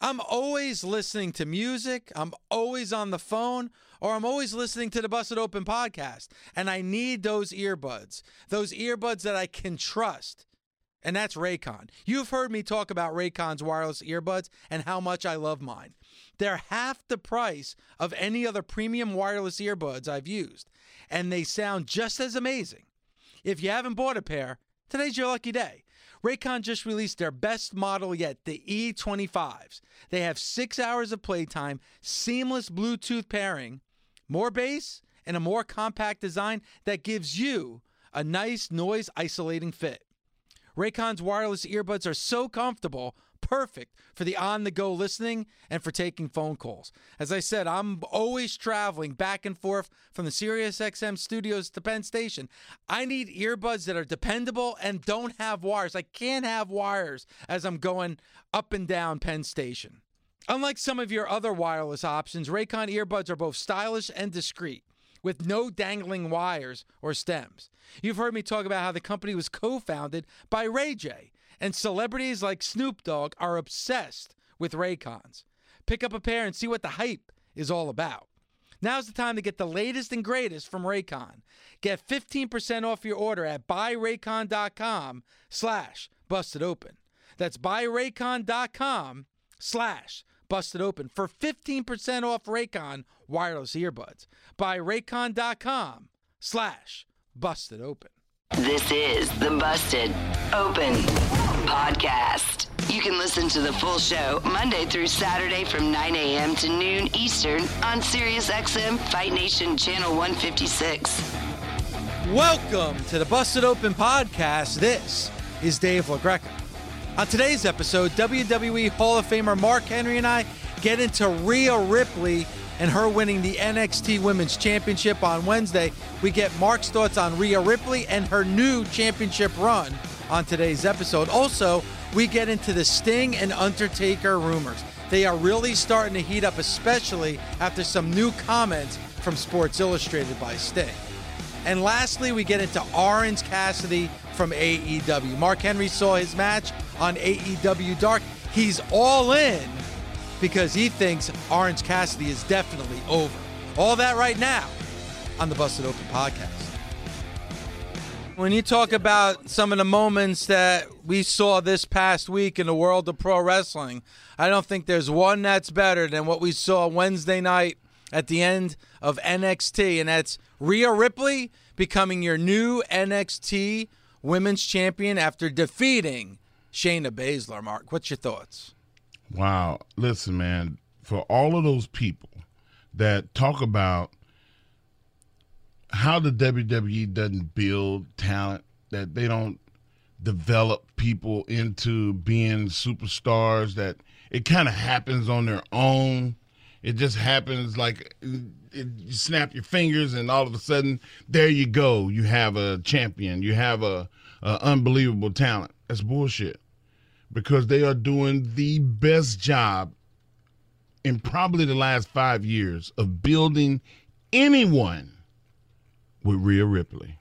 I'm always listening to music, I'm always on the phone, or I'm always listening to the Busted Open podcast, and I need those earbuds, those earbuds that I can trust. And that's Raycon. You've heard me talk about Raycon's wireless earbuds and how much I love mine. They're half the price of any other premium wireless earbuds I've used, and they sound just as amazing. If you haven't bought a pair, today's your lucky day. Raycon just released their best model yet, the E25s. They have six hours of playtime, seamless Bluetooth pairing, more bass, and a more compact design that gives you a nice noise isolating fit. Raycon's wireless earbuds are so comfortable, perfect for the on the go listening and for taking phone calls. As I said, I'm always traveling back and forth from the SiriusXM studios to Penn Station. I need earbuds that are dependable and don't have wires. I can't have wires as I'm going up and down Penn Station. Unlike some of your other wireless options, Raycon earbuds are both stylish and discreet with no dangling wires or stems. You've heard me talk about how the company was co founded by Ray J, and celebrities like Snoop Dogg are obsessed with Raycons. Pick up a pair and see what the hype is all about. Now's the time to get the latest and greatest from Raycon. Get 15% off your order at buyraycon.com slash busted open. That's buyraycon.com slash busted open for 15% off Raycon wireless earbuds. Buyraycon.com slash busted open. This is the Busted Open Podcast. You can listen to the full show Monday through Saturday from 9 a.m. to noon Eastern on SiriusXM Fight Nation Channel 156. Welcome to the Busted Open Podcast. This is Dave LaGreca. On today's episode, WWE Hall of Famer Mark Henry and I get into Rhea Ripley and her winning the NXT Women's Championship on Wednesday. We get Mark's thoughts on Rhea Ripley and her new championship run on today's episode. Also, we get into the Sting and Undertaker rumors. They are really starting to heat up, especially after some new comments from Sports Illustrated by Sting. And lastly, we get into Orange Cassidy from AEW. Mark Henry saw his match on AEW Dark. He's all in because he thinks Orange Cassidy is definitely over. All that right now on the Busted Open podcast. When you talk about some of the moments that we saw this past week in the world of pro wrestling, I don't think there's one that's better than what we saw Wednesday night at the end of NXT, and that's Rhea Ripley becoming your new NXT Women's Champion after defeating Shayna Baszler. Mark, what's your thoughts? Wow. Listen, man, for all of those people that talk about how the WWE doesn't build talent, that they don't develop people into being superstars, that it kind of happens on their own. It just happens like it, you snap your fingers, and all of a sudden, there you go. You have a champion. You have a, a unbelievable talent. That's bullshit because they are doing the best job in probably the last five years of building anyone with Rhea Ripley.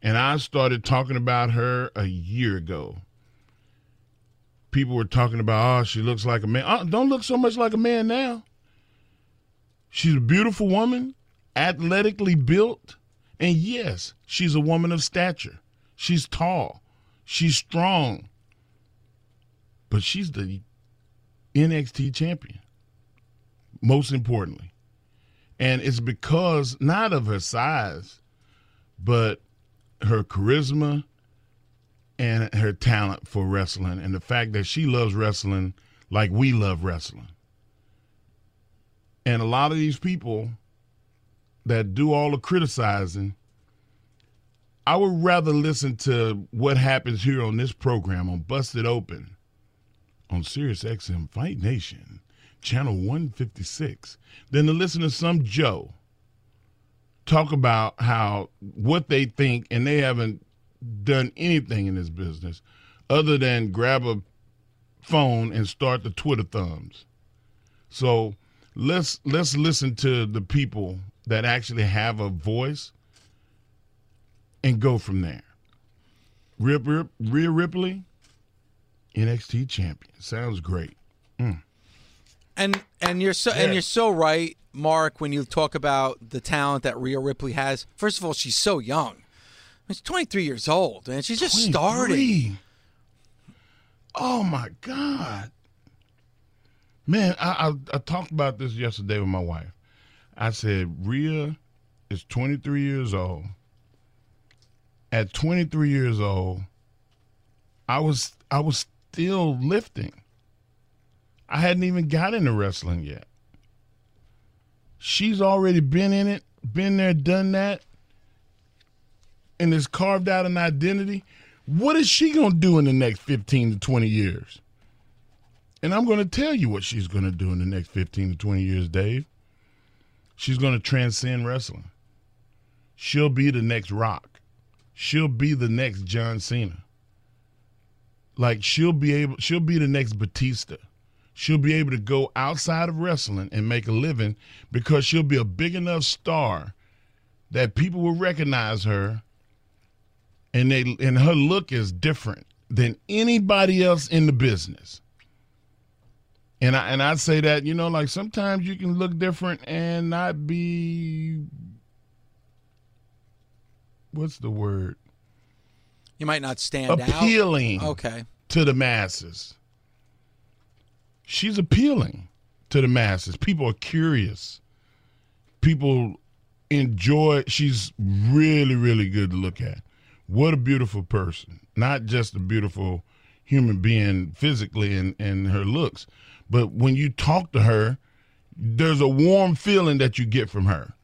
And I started talking about her a year ago. People were talking about, oh, she looks like a man. Uh, don't look so much like a man now. She's a beautiful woman, athletically built, and yes, she's a woman of stature. She's tall, she's strong, but she's the NXT champion, most importantly. And it's because not of her size, but her charisma and her talent for wrestling and the fact that she loves wrestling like we love wrestling. And a lot of these people that do all the criticizing, I would rather listen to what happens here on this program on Busted Open on Sirius XM Fight Nation channel 156 than to listen to some Joe talk about how what they think and they haven't done anything in this business other than grab a phone and start the Twitter thumbs. So let's let's listen to the people that actually have a voice and go from there. Rip, Rip, Rhea Ripley, NXT champion. Sounds great. Mm. And and you're so and you're so right, Mark, when you talk about the talent that Rhea Ripley has. First of all, she's so young. She's 23 years old, and she's just starting. Oh my God. Man, I, I I talked about this yesterday with my wife. I said Rhea is 23 years old. At 23 years old, I was I was still lifting. I hadn't even got into wrestling yet. She's already been in it, been there, done that, and has carved out an identity. What is she going to do in the next 15 to 20 years? And I'm going to tell you what she's going to do in the next 15 to 20 years, Dave. She's going to transcend wrestling. She'll be the next Rock. She'll be the next John Cena. Like she'll be able she'll be the next Batista. She'll be able to go outside of wrestling and make a living because she'll be a big enough star that people will recognize her and they and her look is different than anybody else in the business. And I and I say that, you know, like sometimes you can look different and not be what's the word? You might not stand Appealing out. Okay. to the masses. She's appealing to the masses. People are curious. People enjoy she's really really good to look at. What a beautiful person. Not just a beautiful human being physically and, and her looks, but when you talk to her, there's a warm feeling that you get from her.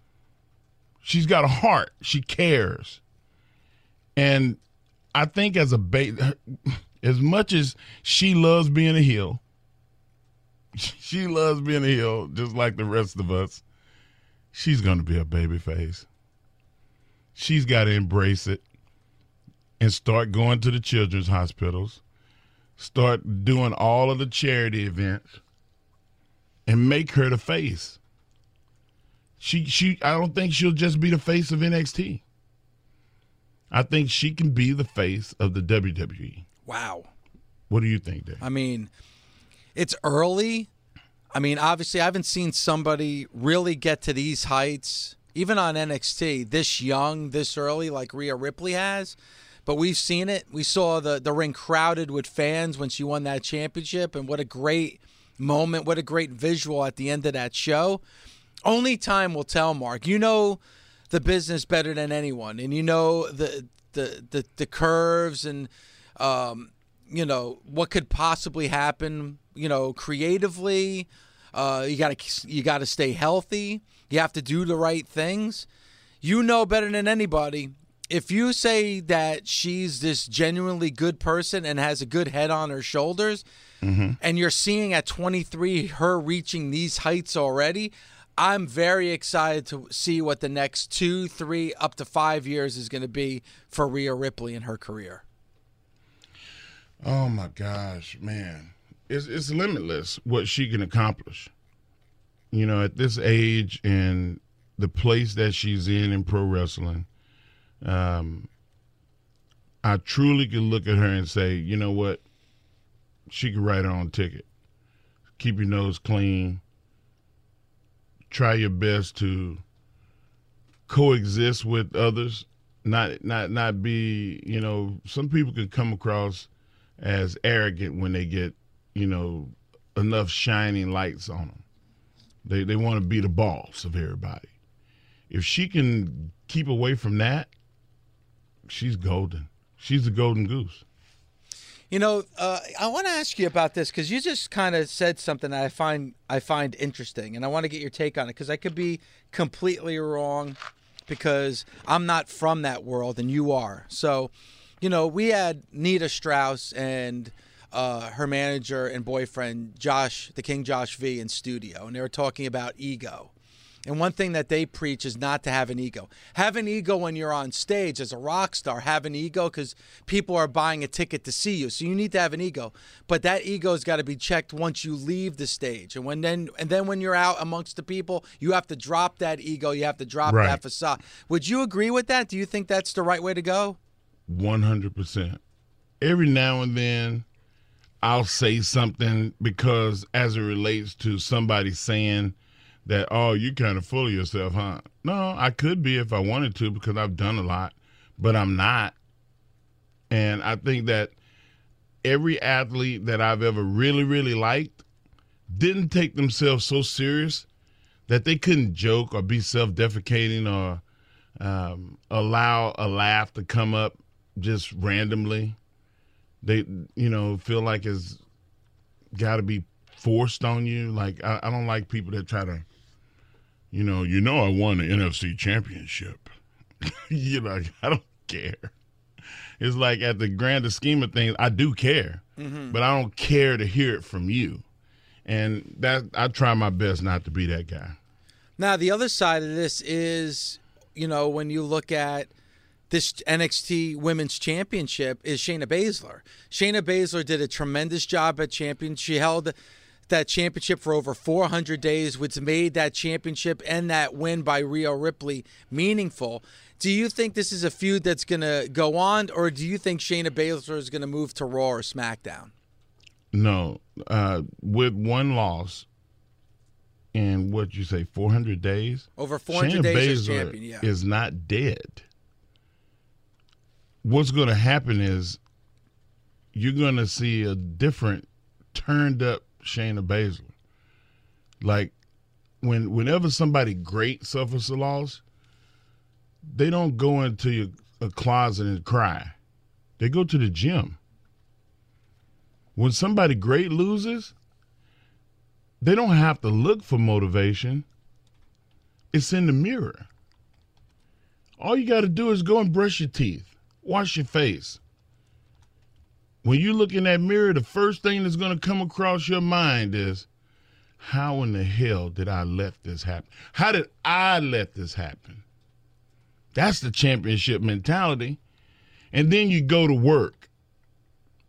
She's got a heart. She cares. And I think as a ba- as much as she loves being a heel, she loves being a heel just like the rest of us. She's going to be a baby face. She's got to embrace it and start going to the children's hospitals, start doing all of the charity events and make her the face. She she I don't think she'll just be the face of NXT. I think she can be the face of the WWE. Wow. What do you think, Dave? I mean, it's early. I mean, obviously, I haven't seen somebody really get to these heights, even on NXT, this young, this early, like Rhea Ripley has. But we've seen it. We saw the the ring crowded with fans when she won that championship, and what a great moment! What a great visual at the end of that show. Only time will tell, Mark. You know the business better than anyone, and you know the the the, the curves and um, you know what could possibly happen. You know, creatively, uh, you got to you got to stay healthy. You have to do the right things. You know better than anybody. If you say that she's this genuinely good person and has a good head on her shoulders, and you're seeing at 23 her reaching these heights already, I'm very excited to see what the next two, three, up to five years is going to be for Rhea Ripley in her career. Oh my gosh, man. It's it's limitless what she can accomplish. You know, at this age and the place that she's in in pro wrestling, um, I truly can look at her and say, you know what? She could write her own ticket. Keep your nose clean. Try your best to coexist with others. Not not not be, you know, some people can come across as arrogant when they get, you know, enough shining lights on them. They they want to be the boss of everybody. If she can keep away from that, she's golden. She's the golden goose. You know, uh, I want to ask you about this because you just kind of said something that I find I find interesting, and I want to get your take on it because I could be completely wrong because I'm not from that world and you are. So, you know, we had Nita Strauss and uh, her manager and boyfriend Josh, the King Josh V, in studio, and they were talking about ego. And one thing that they preach is not to have an ego. Have an ego when you're on stage as a rock star. Have an ego because people are buying a ticket to see you. So you need to have an ego. But that ego's got to be checked once you leave the stage. And when then and then when you're out amongst the people, you have to drop that ego. You have to drop Right. that facade. Would you agree with that? Do you think that's the right way to go? One hundred percent. Every now and then, I'll say something because as it relates to somebody saying that, oh, you kind of full of yourself, huh? No, I could be if I wanted to because I've done a lot, but I'm not. And I think that every athlete that I've ever really, really liked didn't take themselves so serious that they couldn't joke or be self-defecating or um, allow a laugh to come up just randomly. They, you know, feel like it's got to be forced on you. Like I, I don't like people that try to, you know, you know, I won the NFC Championship. you know, I don't care. It's like at the grander scheme of things, I do care, mm-hmm. but I don't care to hear it from you. And that I try my best not to be that guy. Now, the other side of this is, you know, when you look at this NXT Women's Championship, is Shayna Baszler. Shayna Baszler did a tremendous job at champion. She held that championship for over 400 days, which made that championship and that win by Rhea Ripley meaningful. Do you think this is a feud that's going to go on, or do you think Shayna Baszler is going to move to Raw or SmackDown? No, uh, with one loss in what you say, 400 days. Over 400 Shayna days as Baszler champion, yeah. is not dead. What's going to happen is you're going to see a different, turned up Shayna Baszler. Like when whenever somebody great suffers a loss, they don't go into your, a closet and cry. They go to the gym. When somebody great loses, they don't have to look for motivation. It's in the mirror. All you got to do is go and brush your teeth, wash your face. When you look in that mirror, the first thing that's going to come across your mind is, how in the hell did I let this happen? How did I let this happen? That's the championship mentality. And then you go to work.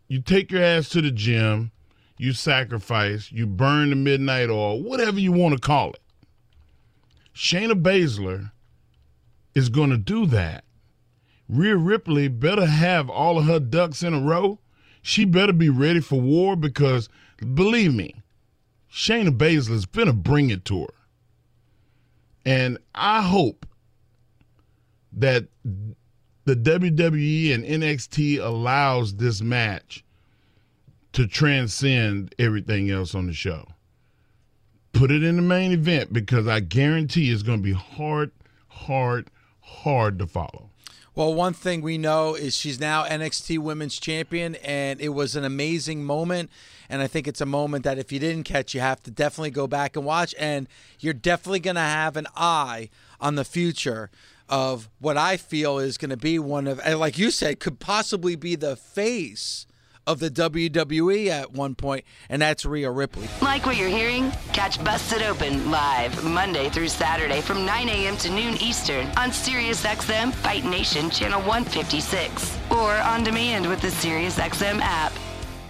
You take your ass to the gym, you sacrifice, you burn the midnight oil, whatever you want to call it. Shayna Baszler is going to do that. Rhea Ripley better have all of her ducks in a row. She better be ready for war because, believe me, Shayna Baszler's to bring it to her. And I hope that the WWE and NXT allows this match to transcend everything else on the show. Put it in the main event because I guarantee it's going to be hard, hard, hard to follow. Well, one thing we know is she's now NXT Women's Champion, and it was an amazing moment. And I think it's a moment that if you didn't catch, you have to definitely go back and watch. And you're definitely going to have an eye on the future of what I feel is going to be one of, like you said, could possibly be the face of the WWE at one point, and that's Rhea Ripley. Like what you're hearing? Catch Busted Open live Monday through Saturday from 9 a.m. to noon Eastern on SiriusXM Fight Nation Channel 156 or on demand with the SiriusXM app.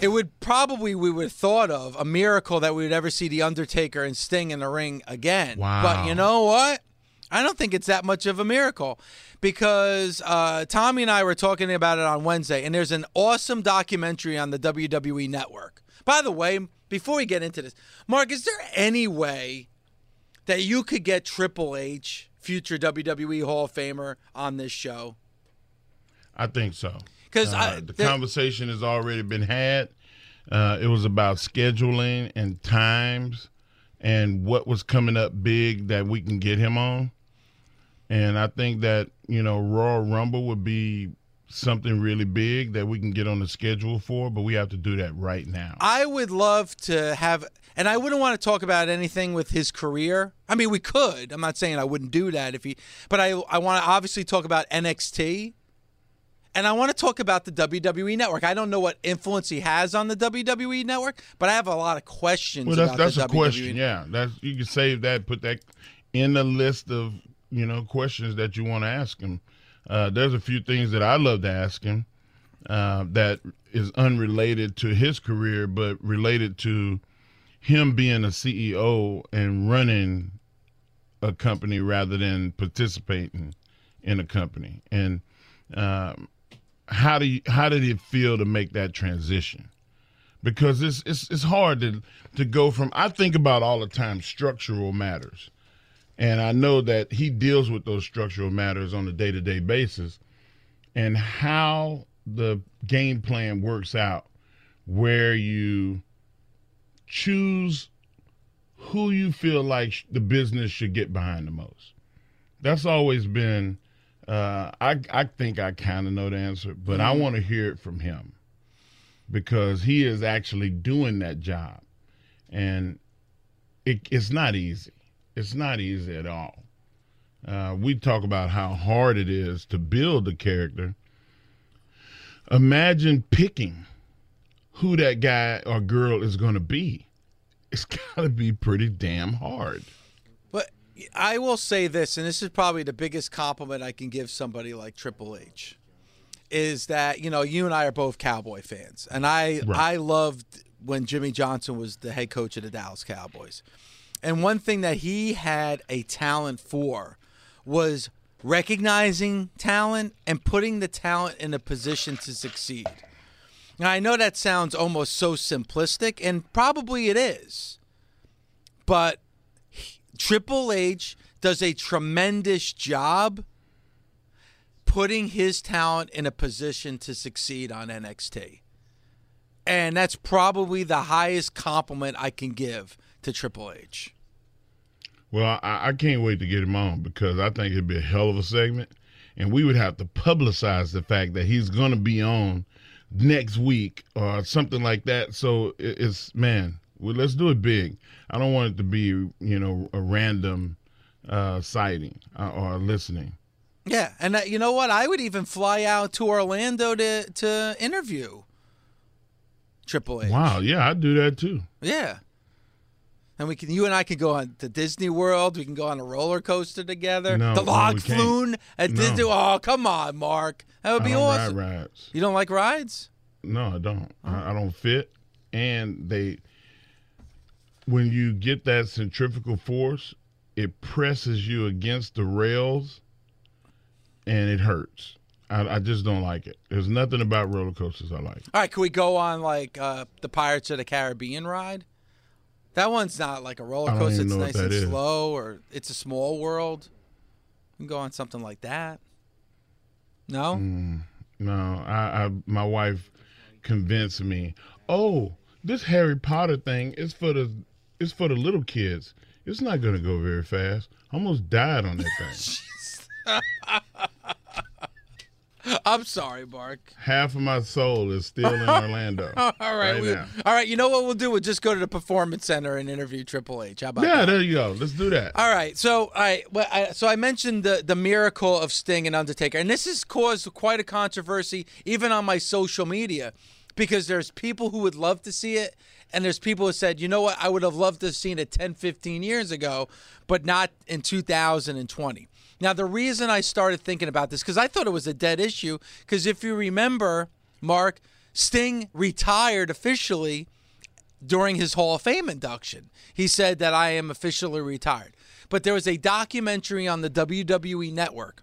It would probably we would have thought of a miracle that we would ever see the Undertaker and Sting in the ring again. Wow. But you know what? I don't think it's that much of a miracle because uh, Tommy and I were talking about it on Wednesday, and there's an awesome documentary on the WWE Network. By the way, before we get into this, Mark, is there any way that you could get Triple H, future WWE Hall of Famer, on this show? I think so. 'Cause Uh, the conversation has already been had. Uh, it was about scheduling and times and what was coming up big that we can get him on. And I think that, you know, Royal Rumble would be something really big that we can get on the schedule for, but we have to do that right now. I would love to have, and I wouldn't want to talk about anything with his career. I mean, we could. I'm not saying I wouldn't do that if he, but I I want to obviously talk about NXT And I want to talk about the WWE network. I don't know what influence he has on the WWE network, but I have a lot of questions. Well, that's that's a WWE. question. Yeah, that's you can save that, put that in the list of you know questions that you want to ask him. Uh, there's a few things that I love to ask him uh, that is unrelated to his career, but related to him being a CEO and running a company rather than participating in a company. And um, how do you, how did it feel to make that transition? Because it's it's it's hard to to go from. I think about all the time structural matters, and I know that he deals with those structural matters on a day to day basis, and how the game plan works out, where you choose who you feel like sh- the business should get behind the most. That's always been. Uh, I I think I kind of know the answer, but I want to hear it from him because he is actually doing that job, and it, it's not easy. It's not easy at all. Uh, we talk about how hard it is to build a character. Imagine picking who that guy or girl is going to be. It's got to be pretty damn hard. But I will say this, and this is probably the biggest compliment I can give somebody like Triple H, is that you know you and I are both Cowboy fans, and I Right. I loved when Jimmy Johnson was the head coach of the Dallas Cowboys, and one thing that he had a talent for was recognizing talent and putting the talent in a position to succeed. Now I know that sounds almost so simplistic, and probably it is, but Triple H does a tremendous job putting his talent in a position to succeed on NXT. And that's probably the highest compliment I can give to Triple H. Well, I, I can't wait to get him on because I think it'd be a hell of a segment. And we would have to publicize the fact that he's going to be on next week or something like that. So it, it's, man, well, let's do it big. I don't want it to be, you know, a random uh, sighting uh, or listening. Yeah, and uh, you know what? I would even fly out to Orlando to to interview Triple H. Wow. Yeah, I'd do that too. Yeah. And we can, you and I can go on to Disney World. We can go on a roller coaster together. No, the log can't. flume at No. Disney. Oh, come on, Mark. That would I be don't awesome. ride rides. You don't like rides? No, I don't. I, I don't fit. And they, when you get that centrifugal force, it presses you against the rails, and it hurts. I, I just don't like it. There's nothing about roller coasters I like. All right, can we go on like uh, the Pirates of the Caribbean ride? That one's not like a roller coaster. It's nice and is. slow, or it's a small world. We can go on something like that. No, Mm. No, I, I my wife convinced me. Oh, this Harry Potter thing is for the it's for the little kids. It's not going to go very fast. I almost died on that thing. I'm sorry, Mark. Half of my soul is still in Orlando. All right, right we- all right. You know what we'll do? We'll just go to the performance center and interview Triple H. How about Yeah, that? there you go. Let's do that. All right, so I, well, I so I mentioned the the miracle of Sting and Undertaker, and this has caused quite a controversy even on my social media, because there's people who would love to see it, and there's people who said, you know what, I would have loved to have seen it 10, 15 years ago, but not in 2020. Now the reason I started thinking about this because I thought it was a dead issue, because if you remember, Mark, Sting retired officially during his Hall of Fame induction. He said that I am officially retired. But there was a documentary on the WWE network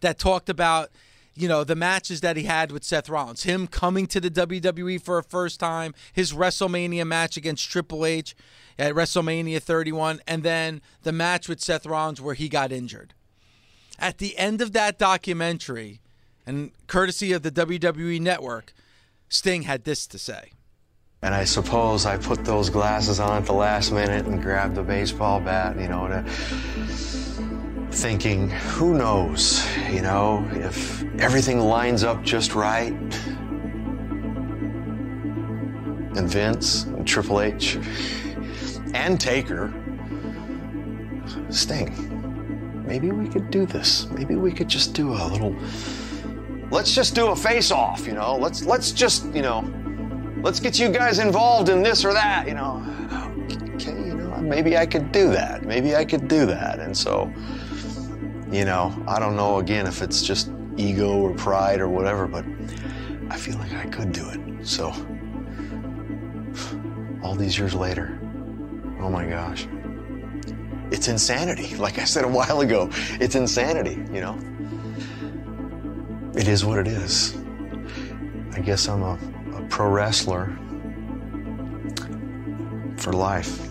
that talked about, you know, the matches that he had with Seth Rollins, him coming to the WWE for a first time, his WrestleMania match against Triple H at WrestleMania 31, and then the match with Seth Rollins where he got injured. At the end of that documentary, and courtesy of the WWE network, Sting had this to say. And I suppose I put those glasses on at the last minute and grabbed the baseball bat, you know, to thinking, who knows, you know, if everything lines up just right. And Vince, and Triple H, and Taker, Sting. Maybe we could do this. Maybe we could just do a little let's just do a face off, you know. Let's let's just, you know, let's get you guys involved in this or that, you know. Okay, you know, maybe I could do that. Maybe I could do that. And so, you know, I don't know again if it's just ego or pride or whatever, but I feel like I could do it. So, all these years later, oh my gosh, it's insanity. Like I said a while ago, it's insanity, you know? It is what it is. I guess I'm a, a pro wrestler for life.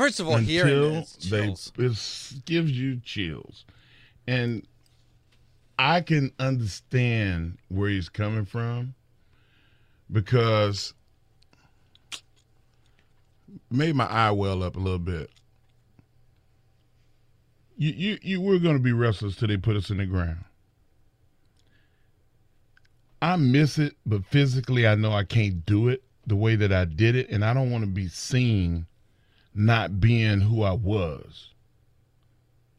First of all, hearing until this, they it gives you chills, and I can understand where he's coming from because made my eye well up a little bit. You, you, you, we're going to be wrestlers till they put us in the ground. I miss it, but physically, I know I can't do it the way that I did it, and I don't want to be seen not being who I was.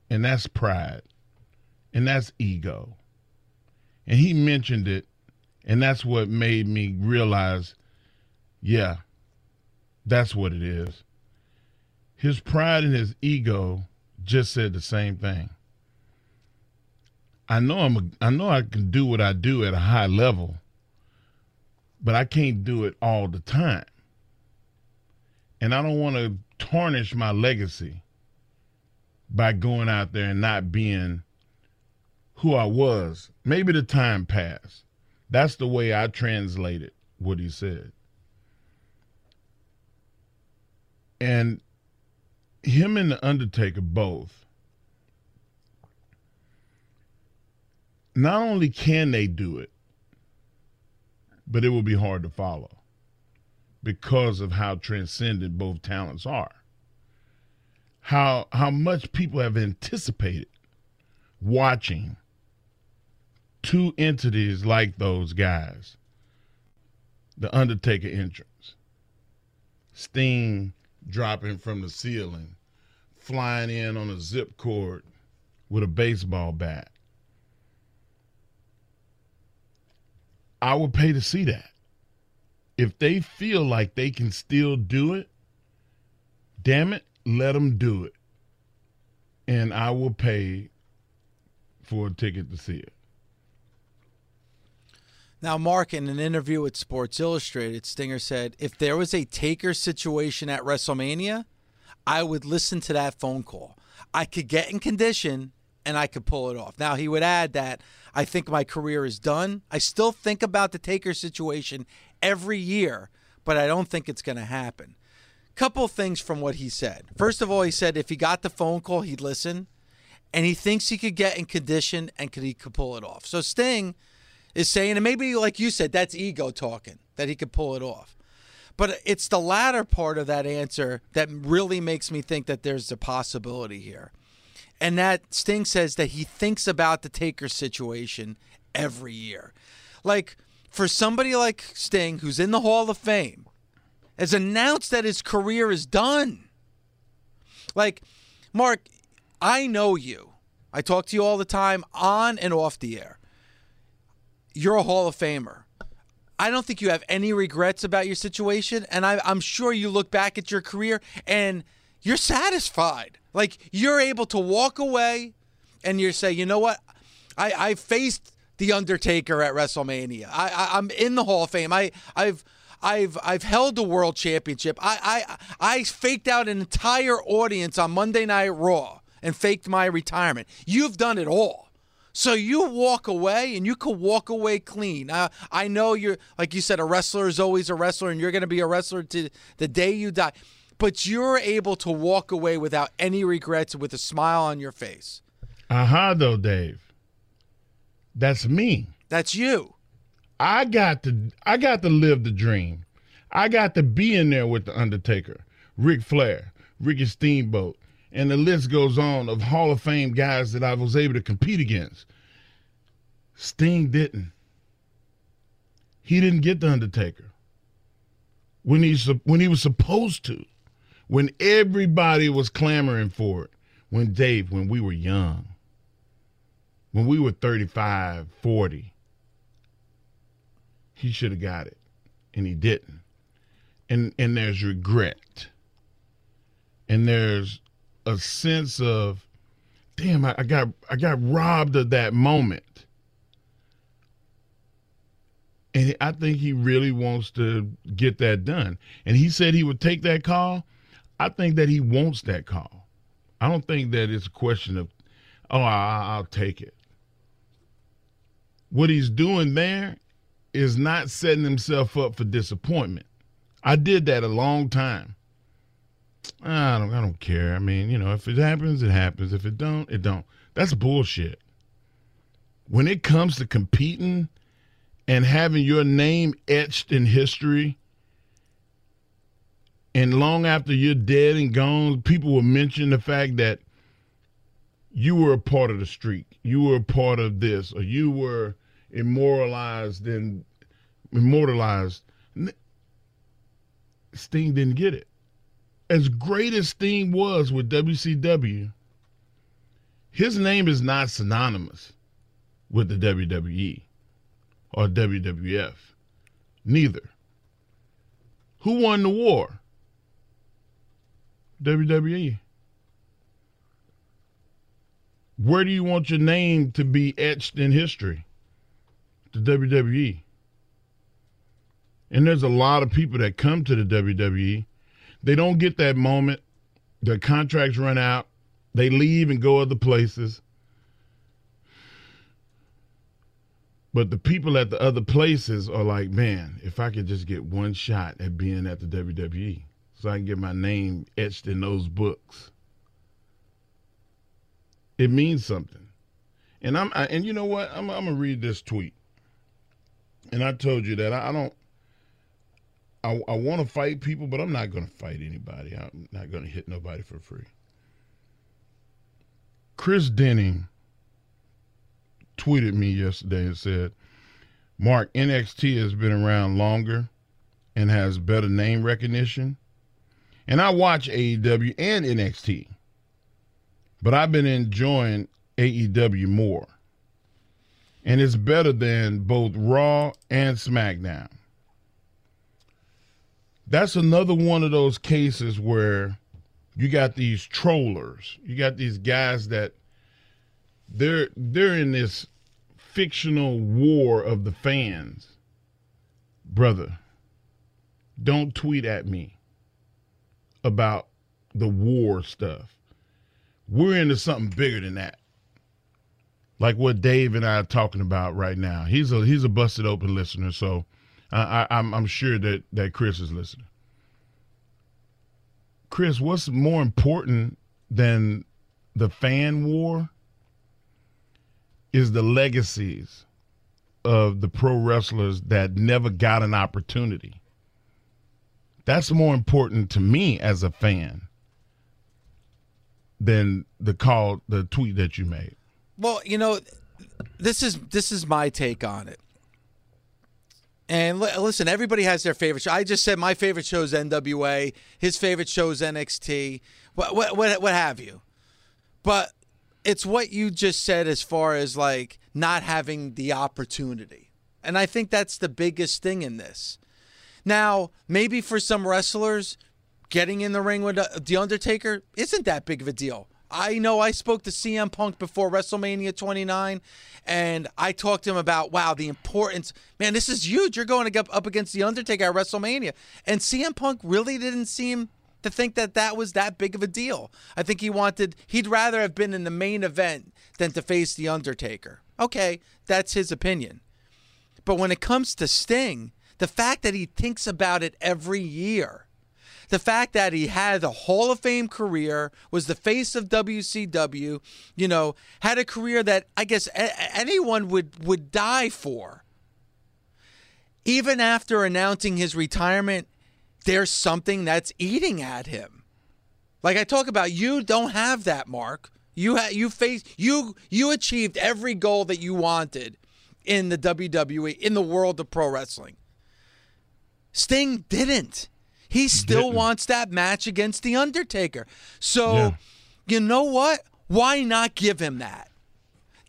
And that's pride. And that's ego. And he mentioned it, and that's what made me realize yeah, that's what it is. His pride and his ego just said the same thing. I know I'm a, I know I can do what I do at a high level, but I can't do it all the time. And I don't want to tarnish my legacy by going out there and not being who I was. Maybe the time passed. That's the way I translated what he said. And him and the Undertaker both. Not only can they do it, but it will be hard to follow because of how transcendent both talents are. How how much people have anticipated watching two entities like those guys. The Undertaker entrance. Sting dropping from the ceiling, flying in on a zip cord with a baseball bat. I would pay to see that. If they feel like they can still do it, damn it, let them do it. And I will pay for a ticket to see it. Now, Mark, in an interview with Sports Illustrated, Stinger said, if there was a taker situation at WrestleMania, I would listen to that phone call. I could get in condition and I could pull it off. Now, he would add that I think my career is done. I still think about the taker situation every year, but I don't think it's going to happen. Couple things from what he said. First of all, he said if he got the phone call, he'd listen, and he thinks he could get in condition and could he could pull it off. So Sting is saying, and maybe like you said, that's ego talking that he could pull it off. But it's the latter part of that answer that really makes me think that there's a possibility here. And that Sting says that he thinks about the Taker situation every year. Like for somebody like Sting, who's in the Hall of Fame, has announced that his career is done. Like, Mark, I know you. I talk to you all the time on and off the air. You're a Hall of Famer. I don't think you have any regrets about your situation. And I, I'm sure you look back at your career and you're satisfied. Like you're able to walk away and you say, you know what? I, I faced the Undertaker at WrestleMania. I, I I'm in the Hall of Fame. I I've I've I've held the world championship. I I I faked out an entire audience on Monday Night Raw and faked my retirement. You've done it all. So you walk away and you could walk away clean. Uh, I know you're, like you said, a wrestler is always a wrestler and you're going to be a wrestler to the day you die. But you're able to walk away without any regrets with a smile on your face. Aha, though, Dave. That's me. That's you. I got to I got to live the dream. I got to be in there with the Undertaker, Ric Flair, Ricky Steamboat, and the list goes on of Hall of Fame guys that I was able to compete against. Sting didn't. He didn't get the Undertaker when he when he was supposed to, when everybody was clamoring for it. When Dave, when we were young, when we were 35, 40, he should have got it, and he didn't. And and there's regret, and there's a sense of, damn, I, I got I got robbed of that moment. And I think he really wants to get that done. And he said he would take that call. I think that he wants that call. I don't think that it's a question of, oh, I, will take it. What he's doing there is not setting himself up for disappointment. I did that a long time. I don't, I don't care. I mean, you know, if it happens, it happens. If it don't, it don't. That's bullshit. When it comes to competing and having your name etched in history, and long after you're dead and gone, people will mention the fact that you were a part of the streak, you were a part of this, or you were immortalized and immortalized. Sting didn't get it. As great as Sting was with WCW, his name is not synonymous with the WWE or WWF. Neither. Who won the war? WWE. Where do you want your name to be etched in history? The WWE. And there's a lot of people that come to the WWE. They don't get that moment. Their contracts run out. They leave and go other places. But the people at the other places are like, man, if I could just get one shot at being at the WWE so I can get my name etched in those books. It means something. And I'm I, and you know what? I'm, I'm gonna read this tweet. And I told you that I, don't I, I want to fight people, but I'm not going to fight anybody. I'm not going to hit nobody for free. Chris Denning tweeted me yesterday and said, Mark, NXT has been around longer and has better name recognition. And I watch AEW and NXT, but I've been enjoying AEW more. And it's better than both Raw and SmackDown. That's another one of those cases where you got these trollers. You got these guys that they're they're in this fictional war of the fans. Brother, don't tweet at me about the war stuff. We're into something bigger than that. Like what Dave and I are talking about right now. He's a he's a busted open listener, so I, I, I'm I'm sure that that Chris is listening. Chris, what's more important than the fan war is the legacies of the pro wrestlers that never got an opportunity. That's more important to me as a fan than the call, the tweet that you made. Well, you know, this is this is my take on it. And listen, everybody has their favorite show. I just said my favorite show is NWA. His favorite show is NXT. What, what, what, what have you? But it's what you just said as far as like not having the opportunity. And I think that's the biggest thing in this. Now, maybe for some wrestlers, getting in the ring with The Undertaker isn't that big of a deal. I know I spoke to CM Punk before WrestleMania 29, and I talked to him about, wow, the importance. Man, this is huge. You're going up against The Undertaker at WrestleMania. And CM Punk really didn't seem to think that that was that big of a deal. I think he wanted, he'd rather have been in the main event than to face The Undertaker. Okay, that's his opinion. But when it comes to Sting, the fact that he thinks about it every year, the fact that he had a Hall of Fame career, was the face of WCW, you know, had a career that I guess a- anyone would would die for. Even after announcing his retirement, there's something that's eating at him. Like I talk about, you don't have that, Mark. You ha- you faced you you achieved every goal that you wanted in the WWE in the world of pro wrestling. Sting didn't. He still didn't. wants that match against the Undertaker. So, yeah. you know what? Why not give him that?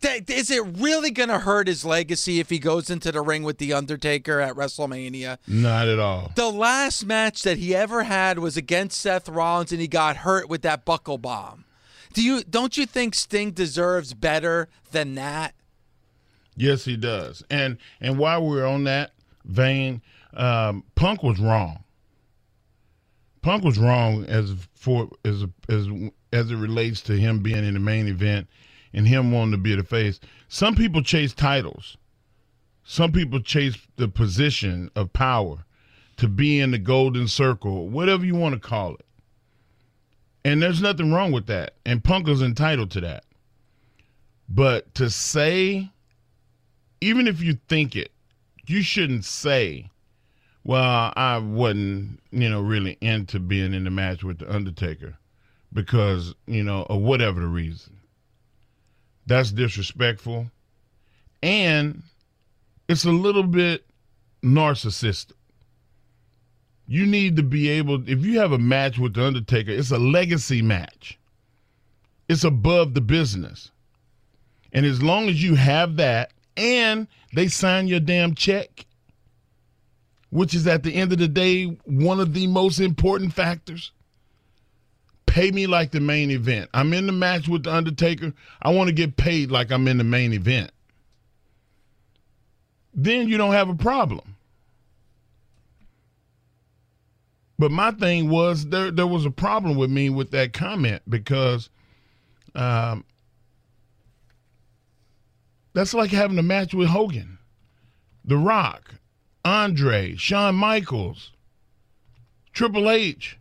Th- Is it really going to hurt his legacy if he goes into the ring with The Undertaker at WrestleMania? Not at all. The last match that he ever had was against Seth Rollins and he got hurt with that buckle bomb. Do you don't you think Sting deserves better than that? Yes, he does. And and while we're on that vein, um, Punk was wrong. Punk was wrong as for as as as it relates to him being in the main event and him wanting to be the face. Some people chase titles. Some people chase the position of power to be in the golden circle, whatever you want to call it. And there's nothing wrong with that. And Punk is entitled to that. But to say, even if you think it, you shouldn't say, well, I wasn't, you know, really into being in the match with The Undertaker because, you know, or whatever the reason. That's disrespectful. And it's a little bit narcissistic. You need to be able, if you have a match with The Undertaker, it's a legacy match, it's above the business. And as long as you have that and they sign your damn check, which is at the end of the day one of the most important factors, pay me like the main event. I'm in the match with The Undertaker. I want to get paid like I'm in the main event. Then you don't have a problem. But my thing was there there was a problem with me with that comment because um, that's like having a match with Hogan, The Rock, Andre, Shawn Michaels, Triple H.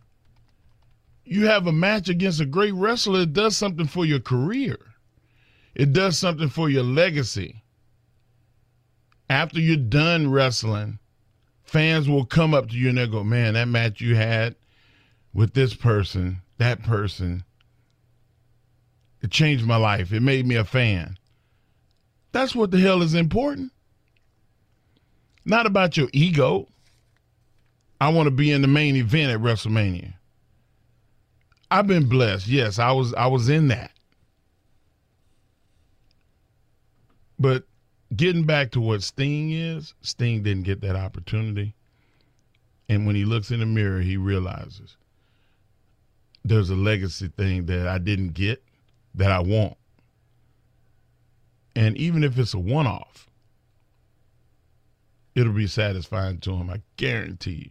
You have a match against a great wrestler, it does something for your career. It does something for your legacy. After you're done wrestling, fans will come up to you and they'll go, Man, that match you had with this person, that person, it changed my life. It made me a fan. That's what the hell is important. Not about your ego. I want to be in the main event at WrestleMania. I've been blessed. Yes, I was I was in that. But getting back to what Sting is, Sting didn't get that opportunity. And when he looks in the mirror, he realizes there's a legacy thing that I didn't get that I want. And even if it's a one off, it'll be satisfying to him. I guarantee you.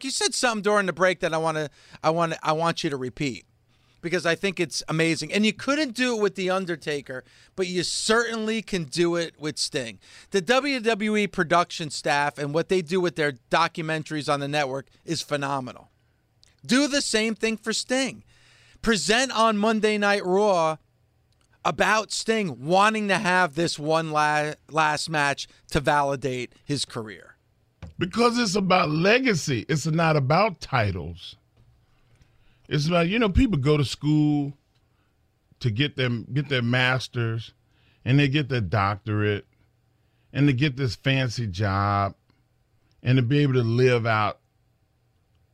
you said something during the break that I want to I want I want you to repeat because I think it's amazing. And you couldn't do it with the Undertaker, but you certainly can do it with Sting. The WWE production staff and what they do with their documentaries on the network is phenomenal. Do the same thing for Sting. Present on Monday Night Raw about Sting wanting to have this one la- last match to validate his career. Because it's about legacy. It's not about titles. It's about you know people go to school to get them get their masters, and they get their doctorate, and to get this fancy job, and to be able to live out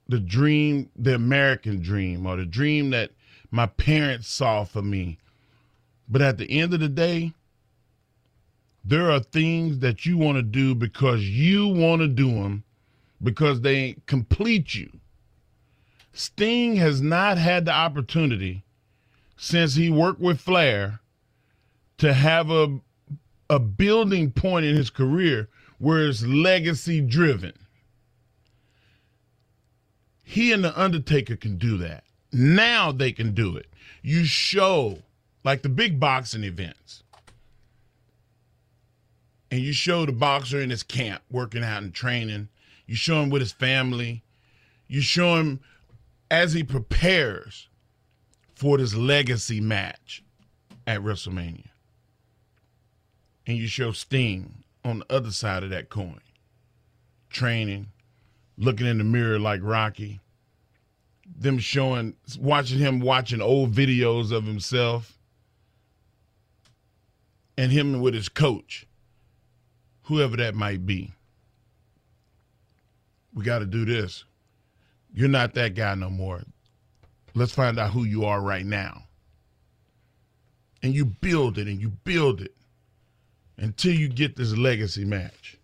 the dream, the American dream, or the dream that my parents saw for me. But at the end of the day, there are things that you want to do because you want to do them because they complete you. Sting has not had the opportunity since he worked with Flair to have a a building point in his career where it's legacy driven. He and the Undertaker can do that. Now they can do it. You show like the big boxing events and you show the boxer in his camp working out and training. You show him with his family. You show him as he prepares for this legacy match at WrestleMania. and you show Sting on the other side of that coin, training, looking in the mirror like Rocky, them showing, watching him watching old videos of himself, and him with his coach, whoever that might be. We got to do this. You're not that guy no more. Let's find out who you are right now. And you build it and you build it until you get this legacy match.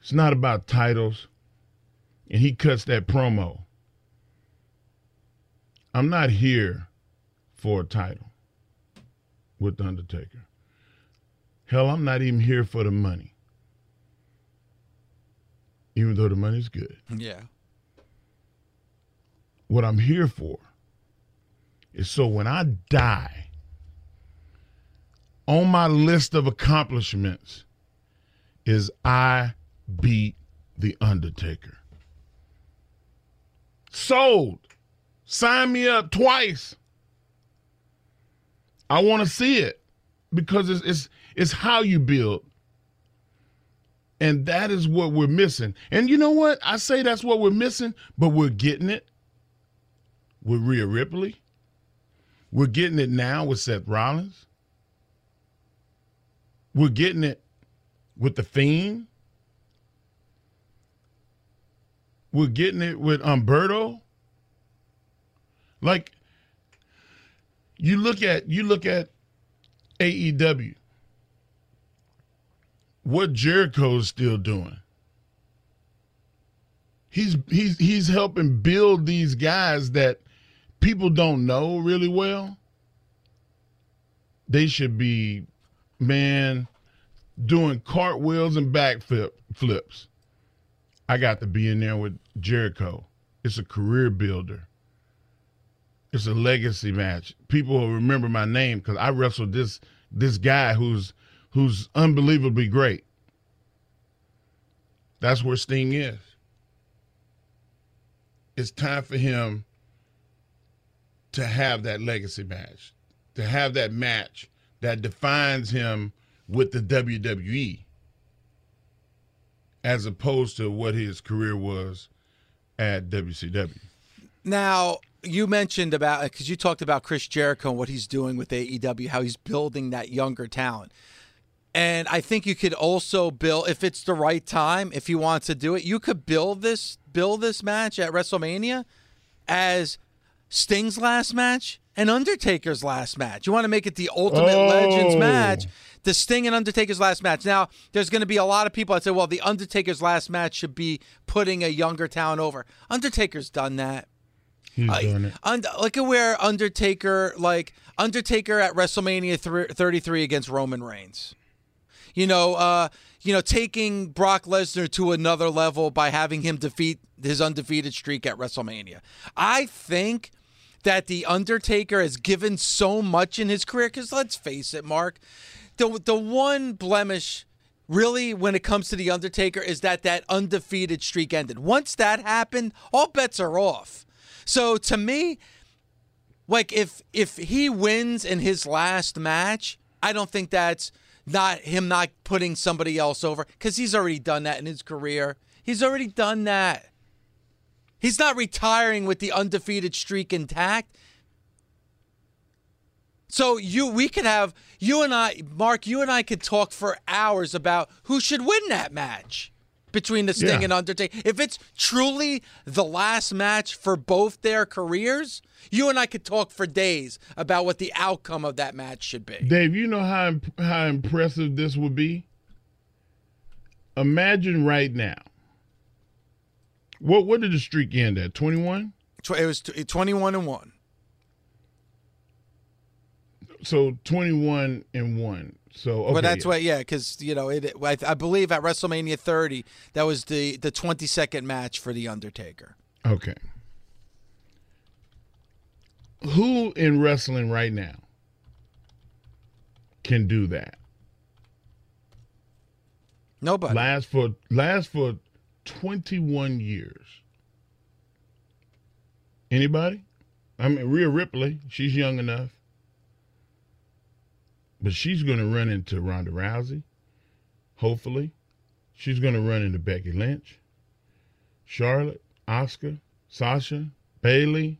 It's not about titles. And he cuts that promo. I'm not here for a title with The Undertaker. Hell, I'm not even here for the money. Even though the money's good. Yeah. What I'm here for is so when I die, on my list of accomplishments is I beat The Undertaker. Sold. Sign me up twice. I want to see it because it's, it's it's how you build. And that is what we're missing. And you know what? I say that's what we're missing, but we're getting it with Rhea Ripley. We're getting it now with Seth Rollins. We're getting it with The Fiend. We're getting it with Humberto. Like you look at you look at AEW. What Jericho's still doing. He's he's he's helping build these guys that people don't know really well. They should be man doing cartwheels and backflip flips. I got to be in there with Jericho. It's a career builder. It's a legacy match. People will remember my name because I wrestled this this guy who's who's unbelievably great. That's where Sting is. It's time for him to have that legacy match, to have that match that defines him with the WWE as opposed to what his career was at WCW. Now, you mentioned about because you talked about Chris Jericho and what he's doing with AEW, how he's building that younger talent. And I think you could also build if it's the right time, if he wants to do it, you could build this build this match at WrestleMania as Sting's last match and Undertaker's last match. You want to make it the Ultimate Oh. Legends match, the Sting and Undertaker's last match. Now, there's going to be a lot of people that say, well, the Undertaker's last match should be putting a younger talent over. Undertaker's done that. He's Uh, doing it. Und- look at where Undertaker, like Undertaker at WrestleMania thr 33 against Roman Reigns. You know, uh, you know, taking Brock Lesnar to another level by having him defeat his undefeated streak at WrestleMania. I think that the Undertaker has given so much in his career. Because let's face it, Mark, the the one blemish really when it comes to the Undertaker is that that undefeated streak ended. Once that happened, all bets are off. So to me, like if if he wins in his last match, I don't think that's not him not putting somebody else over because he's already done that in his career. He's already done that. He's not retiring with the undefeated streak intact. So you we could have you and I Mark, you and I could talk for hours about who should win that match between the Sting Yeah. and Undertaker. If it's truly the last match for both their careers, you and I could talk for days about what the outcome of that match should be. Dave, you know how imp- how impressive this would be. Imagine right now. What what did the streak end at? Twenty one. It was t- 21 and 1. So twenty one and one. So okay, but that's yeah. what, yeah, because you know, it. I, I believe at WrestleMania 30, that was the the 22nd match for the Undertaker. Okay. Who in wrestling right now can do that? Nobody. Last for last for twenty one years. Anybody? I mean Rhea Ripley, she's young enough. But she's going to run into Ronda Rousey. Hopefully, she's going to run into Becky Lynch, Charlotte, Asuka, Sasha, Bayley,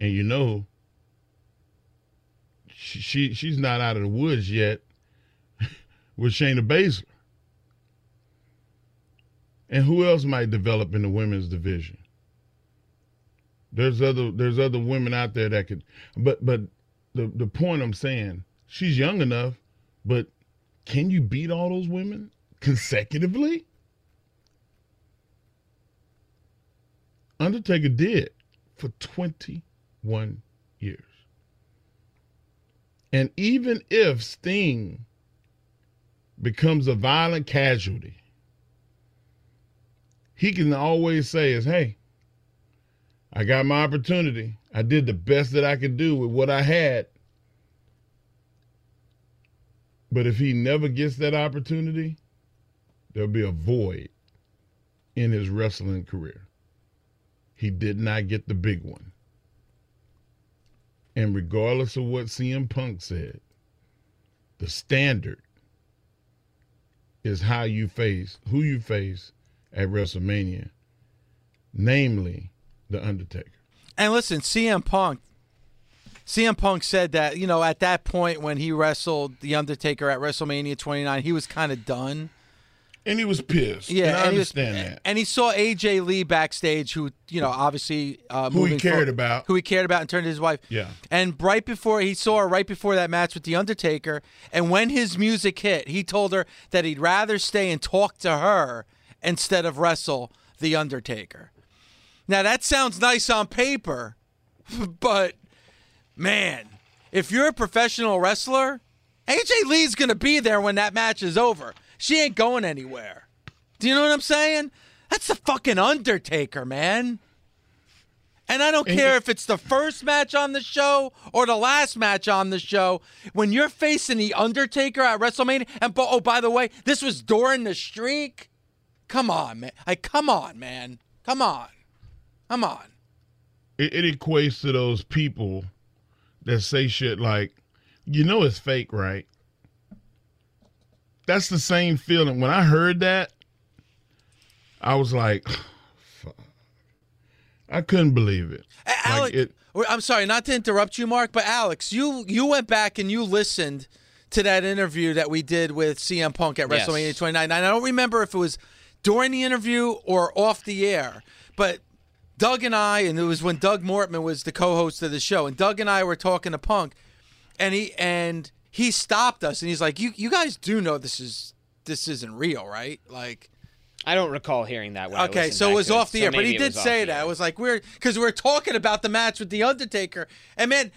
and you know, she, she she's not out of the woods yet with Shayna Baszler. And who else might develop in the women's division? There's other there's other women out there that could but but the the point I'm saying, she's young enough, but can you beat all those women consecutively? Undertaker did for 21 years. And even if Sting becomes a violent casualty, he can always say is, hey, I got my opportunity. I did the best that I could do with what I had. But if he never gets that opportunity, there'll be a void in his wrestling career. He did not get the big one. And regardless of what CM Punk said, the standard is how you face, who you face at WrestleMania, namely the Undertaker. And listen, CM Punk. CM Punk said that you know at that point when he wrestled the Undertaker at WrestleMania 29, he was kind of done. And he was pissed. Yeah, and I and he was- understand that. And he saw AJ Lee backstage, who you know obviously uh, Who he cared forward- about. who he cared about, and turned to his wife. Yeah. And right before he saw her, right before that match with the Undertaker, and when his music hit, he told her that he'd rather stay and talk to her instead of wrestle the Undertaker. Now that sounds nice on paper, but man, if you're a professional wrestler, AJ Lee's gonna be there when that match is over. She ain't going anywhere. Do you know what I'm saying? That's the fucking Undertaker, man. And I don't care if it's the first match on the show or the last match on the show. When you're facing the Undertaker at WrestleMania, and bo- oh, by the way, this was during the streak. Come on, man. Like, come on, man. Come on. Come on. it, it equates to those people that say shit like, you know it's fake, right? That's the same feeling. When I heard that, I was like, fuck. I couldn't believe it. A- Like, Alex, it- I'm sorry not to interrupt you, Mark, but Alex, you you went back and you listened to that interview that we did with CM Punk at Yes. WrestleMania 29. And I don't remember if it was during the interview or off the air, but Doug and I, and it was when Doug Mortman was the co-host of the show, and Doug and I were talking to Punk, and he and he stopped us, and he's like, "You you guys do know this is this isn't real, right? Like." I don't recall hearing that. When I Okay, so it was to off the so air, but he did say that. air. It was like we're because we are talking about the match with the Undertaker, and man,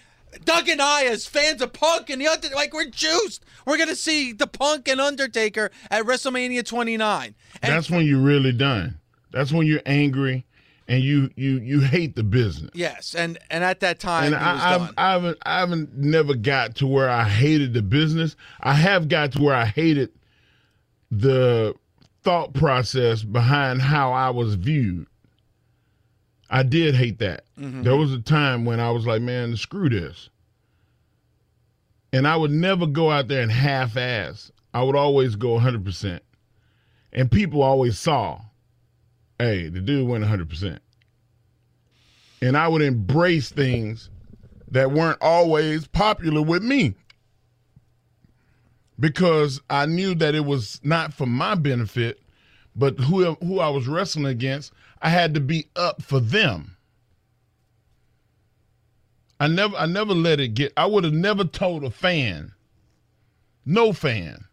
Doug and I, as fans of Punk and the Undertaker, like we're juiced. We're gonna see the Punk and Undertaker at WrestleMania 29. And That's when you're really done. That's when you're angry and you you you hate the business. yes, and and at that time And I, I've, done. I haven't I haven't never got to where I hated the business. I have got to where I hated the thought process behind how I was viewed. I did hate that. Mm-hmm. There was a time when I was like, man, screw this. And I would never go out there and half ass. I would always go 100%. And people always saw, hey, the dude went 100%. And I would embrace things that weren't always popular with me because I knew that it was not for my benefit, but who who I was wrestling against, I had to be up for them. I never I never let it get I would have never told a fan, no fan,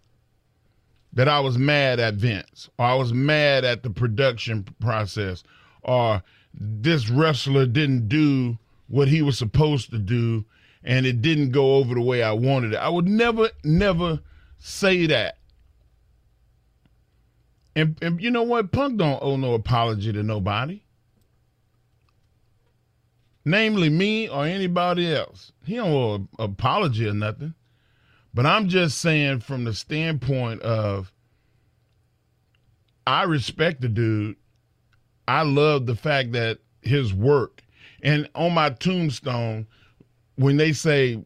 that I was mad at Vince or I was mad at the production process or this wrestler didn't do what he was supposed to do and it didn't go over the way I wanted it. I would never, never say that. And, and you know what? Punk don't owe no apology to nobody. Namely me or anybody else. He don't owe an apology or nothing. But I'm just saying from the standpoint of I respect the dude. I love the fact that his work and on my tombstone, when they say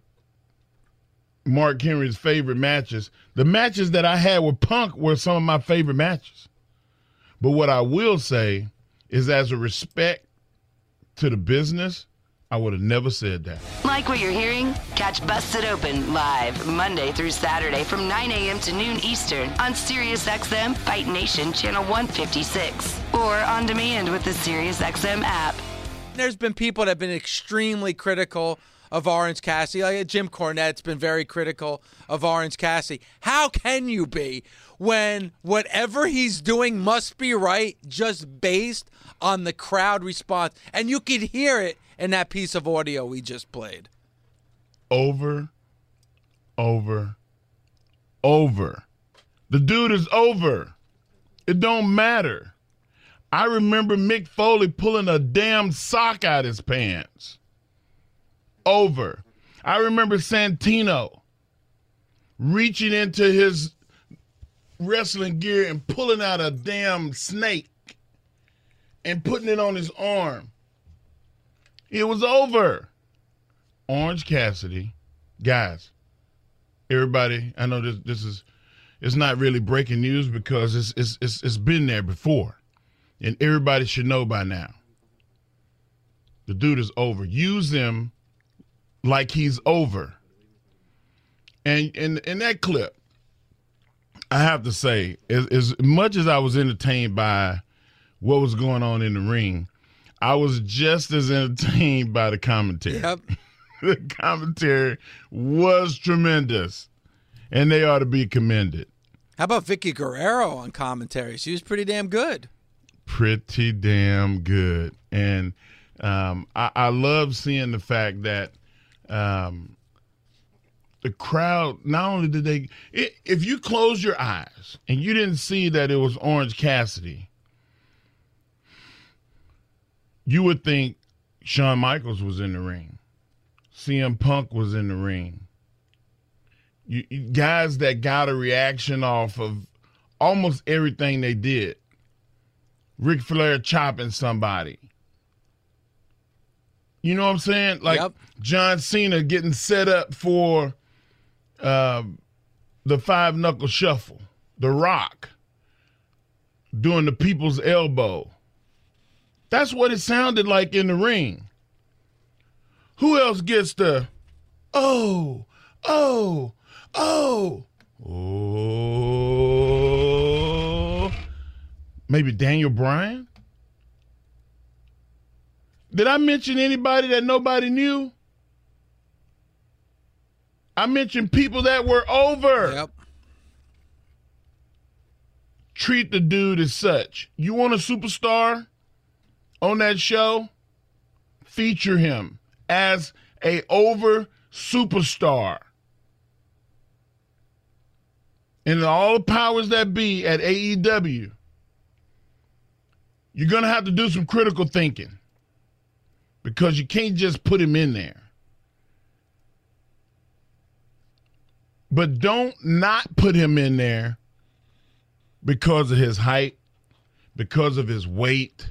Mark Henry's favorite matches. The matches that I had with Punk were some of my favorite matches. But what I will say is, as a respect to the business, I would have never said that. Like what you're hearing? Catch Busted Open live Monday through Saturday from 9 a.m. to noon Eastern on SiriusXM Fight Nation Channel 156 or on demand with the SiriusXM app. There's been people that have been extremely critical of Orange Cassidy. Like Jim Cornette's been very critical of Orange Cassidy. How can you be when whatever he's doing must be right just based on the crowd response? And you could hear it in that piece of audio we just played. Over, over, over. The dude is over. It don't matter. I remember Mick Foley pulling a damn sock out his pants. Over. I remember Santino reaching into his wrestling gear and pulling out a damn snake and putting it on his arm. It was over. Orange Cassidy, guys, everybody, I know this this is it's not really breaking news because it's it's it's, it's been there before. And everybody should know by now. The dude is over. Use him like he's over. And in in that clip, I have to say, as, as much as I was entertained by what was going on in the ring, I was just as entertained by the commentary. Yep. the commentary was tremendous, and they ought to be commended. How about Vickie Guerrero on commentary? She was pretty damn good. Pretty damn good, and um, I, I love seeing the fact that um, the crowd. Not only did they, i if you close your eyes and you didn't see that it was Orange Cassidy, you would think Shawn Michaels was in the ring. CM Punk was in the ring. You, you- guys that got a reaction off of almost everything they did. Ric Flair chopping somebody. You know what I'm saying? Like Yep. John Cena getting set up for uh, the five knuckle shuffle. The Rock doing the people's elbow. That's what it sounded like in the ring. Who else gets the oh, oh, oh, oh? Maybe Daniel Bryan? Did I mention anybody that nobody knew? I mentioned people that were over Yep. treat the dude as such. You want a superstar on that show? Feature him as a over superstar. And all the powers that be at AEW, you're gonna have to do some critical thinking. Because you can't just put him in there. But don't not put him in there because of his height, because of his weight,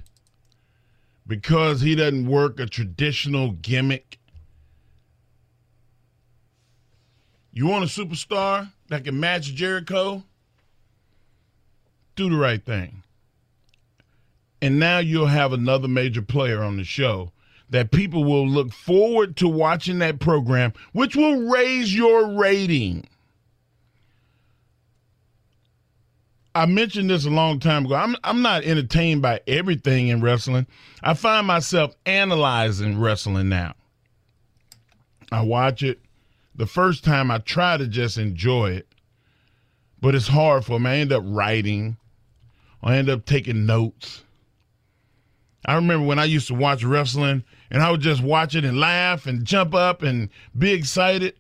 because he doesn't work a traditional gimmick. You want a superstar that can match Jericho? Do the right thing. And now you'll have another major player on the show that people will look forward to watching that program, which will raise your rating. I mentioned this a long time ago. I'm I'm not entertained by everything in wrestling. I find myself analyzing wrestling now. I watch it. The first time I try to just enjoy it, but it's hard for me. I end up writing. I end up taking notes. I remember when I used to watch wrestling and I would just watch it and laugh and jump up and be excited.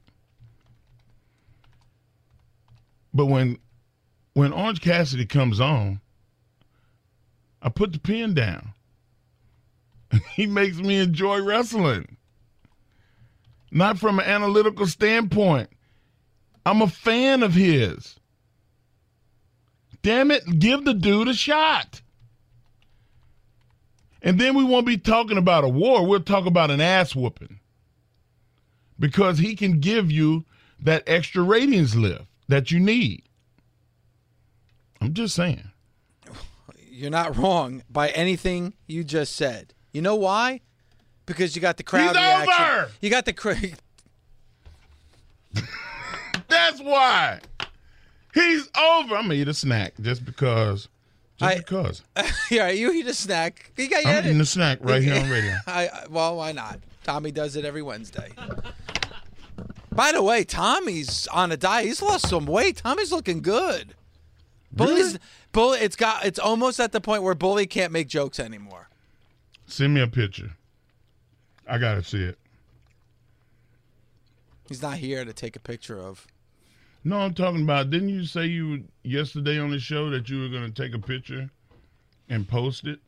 But when when Orange Cassidy comes on, I put the pen down. he makes me enjoy wrestling. Not from an analytical standpoint. I'm a fan of his. Damn it, give the dude a shot. And then we won't be talking about a war. We'll talk about an ass whooping. Because he can give you that extra ratings lift that you need. I'm just saying. You're not wrong by anything you just said. You know why? Because you got the crowd He's reaction. over! You got the crowd. That's why. He's over. I'm gonna eat a snack just because. Just I- because. yeah, you eat a snack. You got I'm eating a snack right here on radio. I- well, why not? Tommy does it every Wednesday. By the way, Tommy's on a diet. He's lost some weight. Tommy's looking good. Bully's Really? bully. It's got. It's almost at the point where bully can't make jokes anymore. Send me a picture. I gotta see it. He's not here to take a picture of. No, I'm talking about. Didn't you say you were- yesterday on the show that you were gonna take a picture and post it?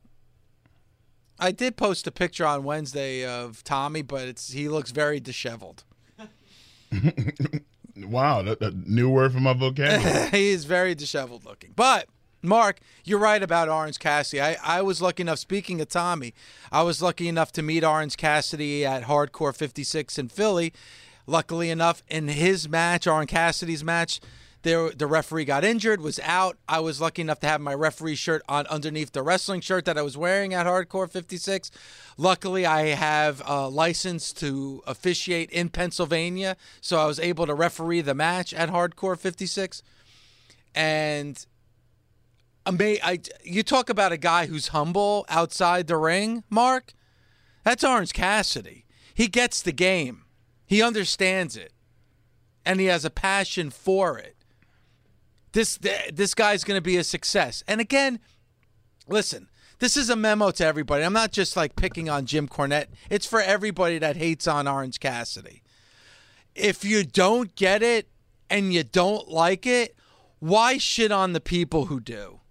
I did post a picture on Wednesday of Tommy, but it's he looks very disheveled. Wow, that, that new word for my vocabulary. he is very disheveled looking. But Mark, you're right about Orange Cassidy. I, I was lucky enough. Speaking of Tommy, I was lucky enough to meet Orange Cassidy at Hardcore 56 in Philly. Luckily enough, in his match, Orange Cassidy's match, there the referee got injured, was out. I was lucky enough to have my referee shirt on underneath the wrestling shirt that I was wearing at Hardcore 56. Luckily, I have a license to officiate in Pennsylvania, so I was able to referee the match at Hardcore 56. And I, you talk about a guy who's humble outside the ring, Mark. That's Orange Cassidy. He gets the game. He understands it, and he has a passion for it. This this guy's going to be a success. And again, listen, this is a memo to everybody. I'm not just like picking on Jim Cornette. It's for everybody that hates on Orange Cassidy. If you don't get it and you don't like it, why shit on the people who do?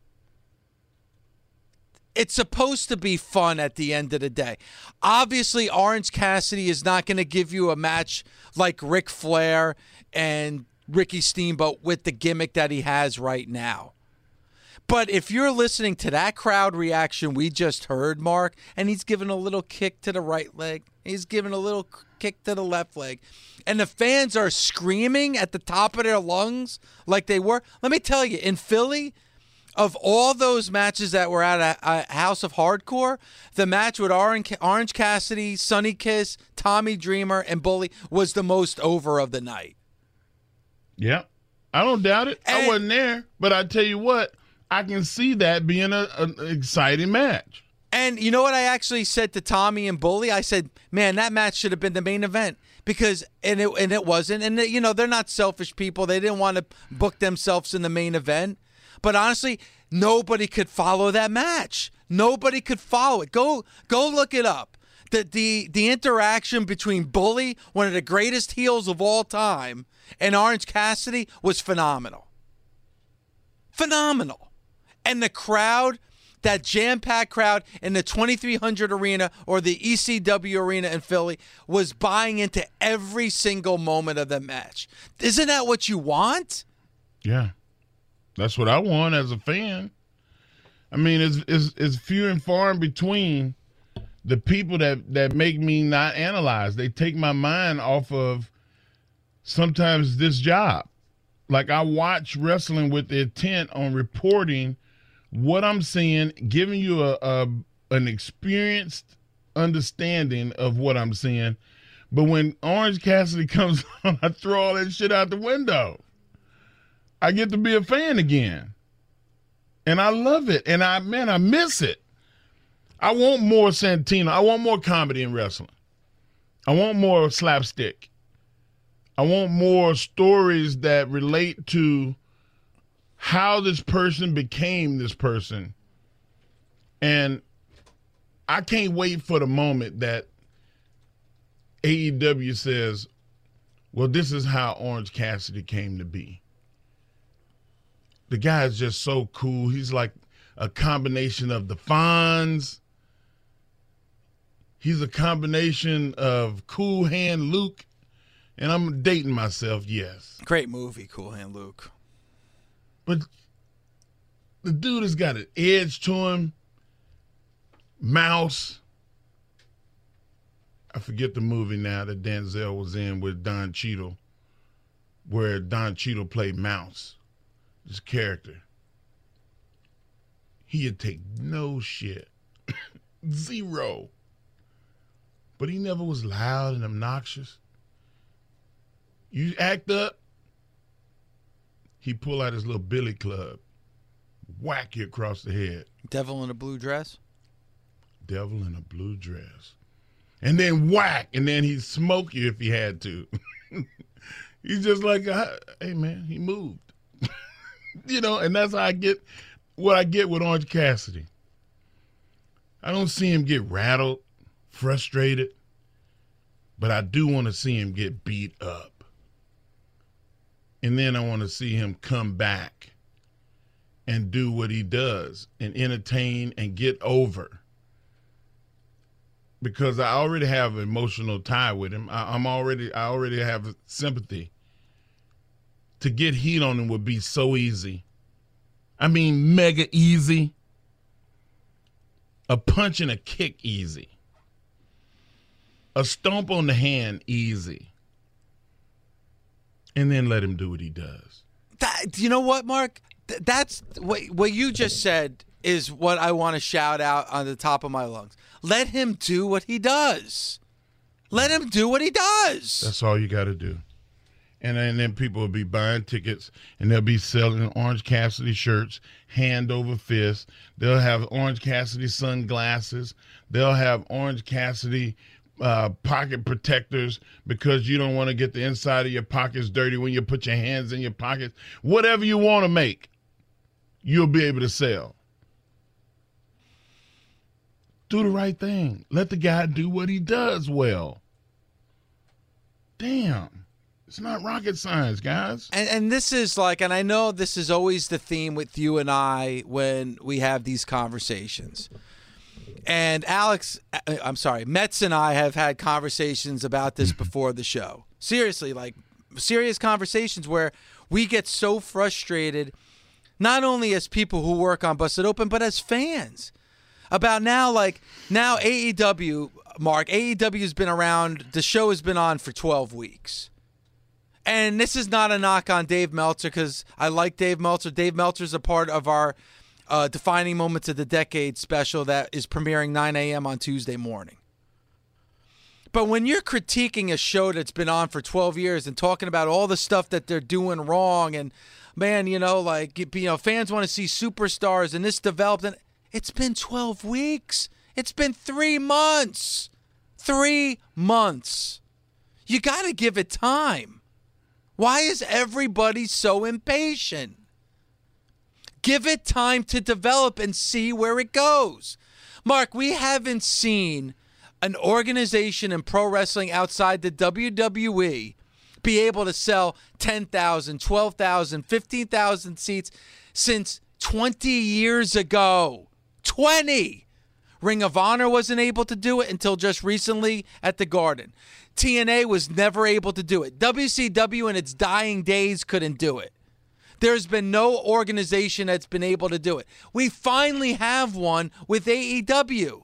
It's supposed to be fun at the end of the day. Obviously, Orange Cassidy is not going to give you a match like Ric Flair and Ricky Steamboat with the gimmick that he has right now. But if you're listening to that crowd reaction we just heard, Mark, and he's giving a little kick to the right leg, he's giving a little kick to the left leg, and the fans are screaming at the top of their lungs like they were. Let me tell you, in Philly, of all those matches that were at a, a House of Hardcore, the match with Orange, Orange Cassidy, Sonny Kiss, Tommy Dreamer, and Bully was the most over of the night. Yeah, I don't doubt it. I wasn't there, but I tell you what, I can see that being a, an exciting match. And you know what I actually said to Tommy and Bully? I said, "Man, that match should have been the main event because and it and it wasn't. And you know, they're not selfish people. They didn't want to book themselves in the main event. But honestly, nobody could follow that match. Nobody could follow it. Go go look it up. The the the interaction between Bully, one of the greatest heels of all time, and Orange Cassidy was phenomenal. Phenomenal. And the crowd, that jam packed crowd in the 2300 arena or the ECW arena in Philly, was buying into every single moment of the match. Isn't that what you want? Yeah, that's what I want as a fan. I mean, it's it's, it's few and far in between the people that that make me not analyze. They take my mind off of sometimes this job. Like I watch wrestling with the intent on reporting what I'm seeing, giving you a, a an experienced understanding of what I'm seeing. But when Orange Cassidy comes on, I throw all that shit out the window. I get to be a fan again. And I love it. And I man, I miss it. I want more Santino. I want more comedy in wrestling. I want more slapstick. I want more stories that relate to how this person became this person. And I can't wait for the moment that AEW says, well, this is how Orange Cassidy came to be. The guy is just so cool. He's like a combination of the Fonz. He's a combination of Cool Hand Luke. And I'm dating myself, yes. Great movie, Cool Hand Luke. But the dude has got an edge to him. Mouse. I forget the movie now that Denzel was in with Don Cheadle. where Don Cheadle played Mouse, this character. He'd take no shit. Zero. But he never was loud and obnoxious. You act up, he pull out his little billy club, whack you across the head. Devil in a blue dress. Devil in a blue dress. And then whack, and then he'd smoke you if he had to. He's just like, uh, hey man, he moved. you know, and that's how I get what I get with Orange Cassidy. I don't see him get rattled, frustrated, but I do want to see him get beat up. And then I want to see him come back and do what he does and entertain and get over. Because I already have an emotional tie with him. I, I'm already I already have sympathy. To get heat on him would be so easy. I mean mega easy. A punch and a kick easy. A stomp on the hand easy and then let him do what he does. That, you know what, Mark? Th- that's what what you just said is what I want to shout out on the top of my lungs. Let him do what he does. Let him do what he does. That's all you got to do. And then, and then people will be buying tickets and they'll be selling Orange Cassidy shirts hand over fist. They'll have Orange Cassidy sunglasses. They'll have Orange Cassidy uh, pocket protectors because you don't want to get the inside of your pockets dirty when you put your hands in your pockets. Whatever you want to make, you'll be able to sell. Do the right thing. Let the guy do what he does well. Damn. It's not rocket science, guys. And, and this is like, and I know this is always the theme with you and I when we have these conversations. And Alex, uh, I'm sorry, Metz and I have had conversations about this before the show. Seriously, like serious conversations where we get so frustrated, not only as people who work on Busted Open, but as fans. About now, like now AEW, Mark, AEW has been around, the show has been on for 12 weeks. And this is not a knock on Dave Meltzer because I like Dave Meltzer. Dave Meltzer's a part of our uh, Defining Moments of the Decade special that is premiering 9 a.m. on Tuesday morning. But when you're critiquing a show that's been on for 12 years and talking about all the stuff that they're doing wrong, and man, you know, like, you know, fans want to see superstars and this developed, and it's been 12 weeks. It's been three months. Three months. You got to give it time. Why is everybody so impatient? Give it time to develop and see where it goes. Mark, we haven't seen an organization in pro wrestling outside the WWE be able to sell 10,000, 12,000, 15,000 seats since 20 years ago. 20! Ring of Honor wasn't able to do it until just recently at the Garden. TNA was never able to do it. WCW in its dying days couldn't do it. There's been no organization that's been able to do it. We finally have one with AEW.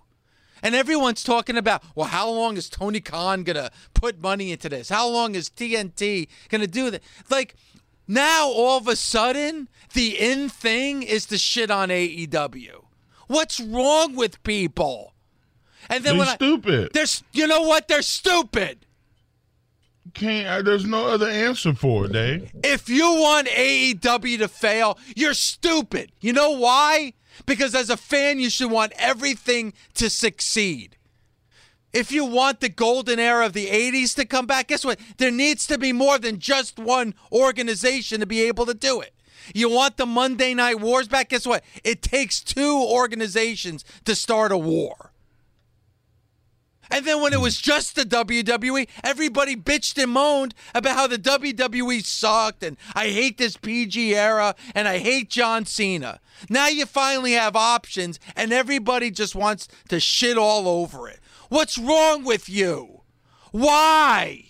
And everyone's talking about, well, how long is Tony Khan going to put money into this? How long is TNT going to do that? Like, now all of a sudden, the in thing is to shit on AEW. What's wrong with people? And then They're when I, stupid. they're, you know what? They're stupid. Can't. uh, There's no other answer for it, Dave. If you want AEW to fail, you're stupid. You know why? Because as a fan, you should want everything to succeed. If you want the golden era of the 80s to come back, guess what? There needs to be more than just one organization to be able to do it. You want the Monday Night Wars back? Guess what? It takes two organizations to start a war. And then when it was just the WWE, everybody bitched and moaned about how the WWE sucked and I hate this PG era and I hate John Cena. Now you finally have options and everybody just wants to shit all over it. What's wrong with you? Why?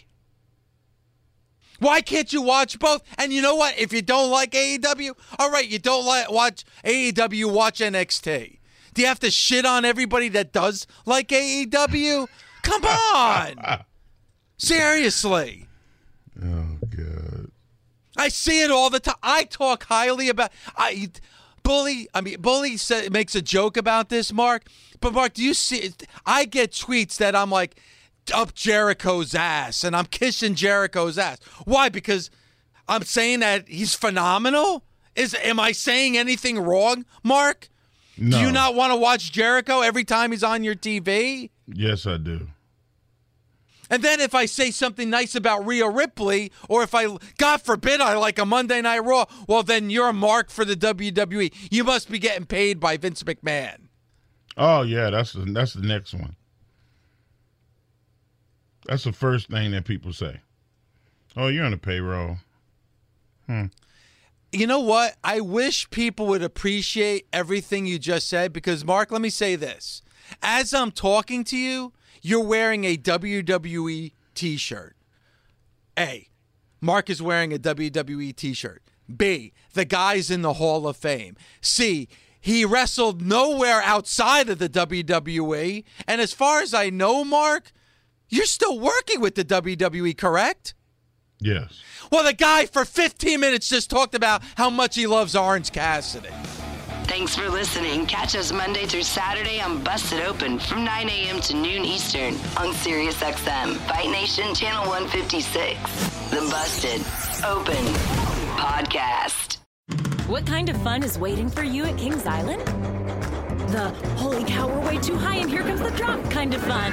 Why can't you watch both? And you know what? If you don't like AEW, all right, you don't like watch AEW, watch NXT. Do you have to shit on everybody that does like AEW? Come on. Seriously. Oh God. I see it all the time. I talk highly about I bully. I mean, bully makes a joke about this, Mark. But Mark, do you see? I get tweets that I'm like up Jericho's ass, and I'm kissing Jericho's ass. Why? Because I'm saying that he's phenomenal. Is am I saying anything wrong, Mark? No. Do you not want to watch Jericho every time he's on your TV? Yes, I do. And then if I say something nice about Rhea Ripley, or if I, God forbid, I like a Monday Night Raw, well, then you're a mark for the WWE. You must be getting paid by Vince McMahon. Oh yeah, that's the that's the next one. That's the first thing that people say. Oh, you're on the payroll. Hmm. You know what? I wish people would appreciate everything you just said because, Mark, let me say this. As I'm talking to you, you're wearing a WWE t shirt. A, Mark is wearing a WWE t shirt. B, the guy's in the Hall of Fame. C, he wrestled nowhere outside of the WWE. And as far as I know, Mark, you're still working with the WWE, correct? Yes. Well, the guy for 15 minutes just talked about how much he loves Orange Cassidy. Thanks for listening. Catch us Monday through Saturday on Busted Open from 9 a.m. to noon Eastern on SiriusXM, Fight Nation Channel 156. The Busted Open Podcast. What kind of fun is waiting for you at Kings Island? The holy cow, we're way too high and here comes the drop kind of fun.